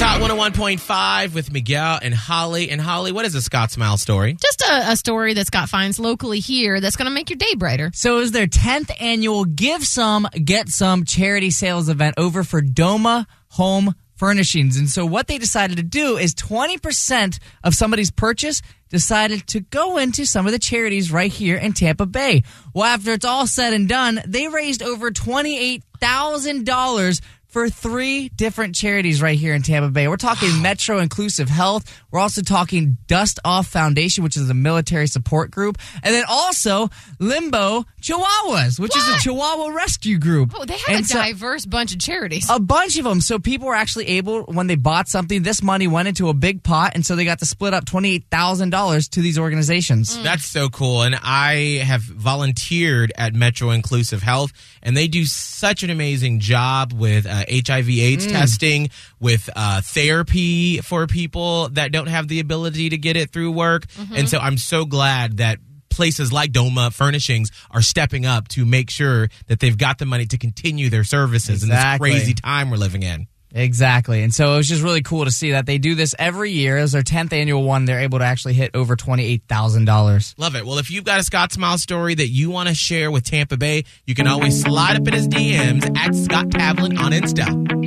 It's Hot 101.5 with Miguel and Holly. And Holly, what is a Scott Smile story? Just a, a story that Scott finds locally here that's going to make your day brighter. So it was their 10th annual Give Some, Get Some charity sales event over for Doma Home Furnishings. And so what they decided to do is 20% of somebody's purchase decided to go into some of the charities right here in Tampa Bay. Well, after it's all said and done, they raised over $28,000 for three different charities right here in Tampa Bay. We're talking Metro Inclusive Health. We're also talking Dust Off Foundation, which is a military support group. And then also Limbo Chihuahuas, which is a Chihuahua rescue group. Oh, they have And a so- diverse bunch of charities. a bunch of them. So people were actually able, when they bought something, this money went into a big pot, and so they got to split up twenty eight thousand dollars to these organizations. That's so cool. And I have volunteered at Metro Inclusive Health, and they do such an amazing job with uh, Uh, HIV/AIDS mm. testing, with uh, therapy for people that don't have the ability to get it through work. Mm-hmm. And so I'm so glad that places like Doma Furnishings are stepping up to make sure that they've got the money to continue their services Exactly. in this crazy time we're living in. Exactly, and so it was just really cool to see that they do this every year. As their tenth annual one, they're able to actually hit over twenty eight thousand dollars. Love it. Well, if you've got a Scott Smile story that you want to share with Tampa Bay, you can oh always slide up in his DMs at Scott Tavlin on Insta.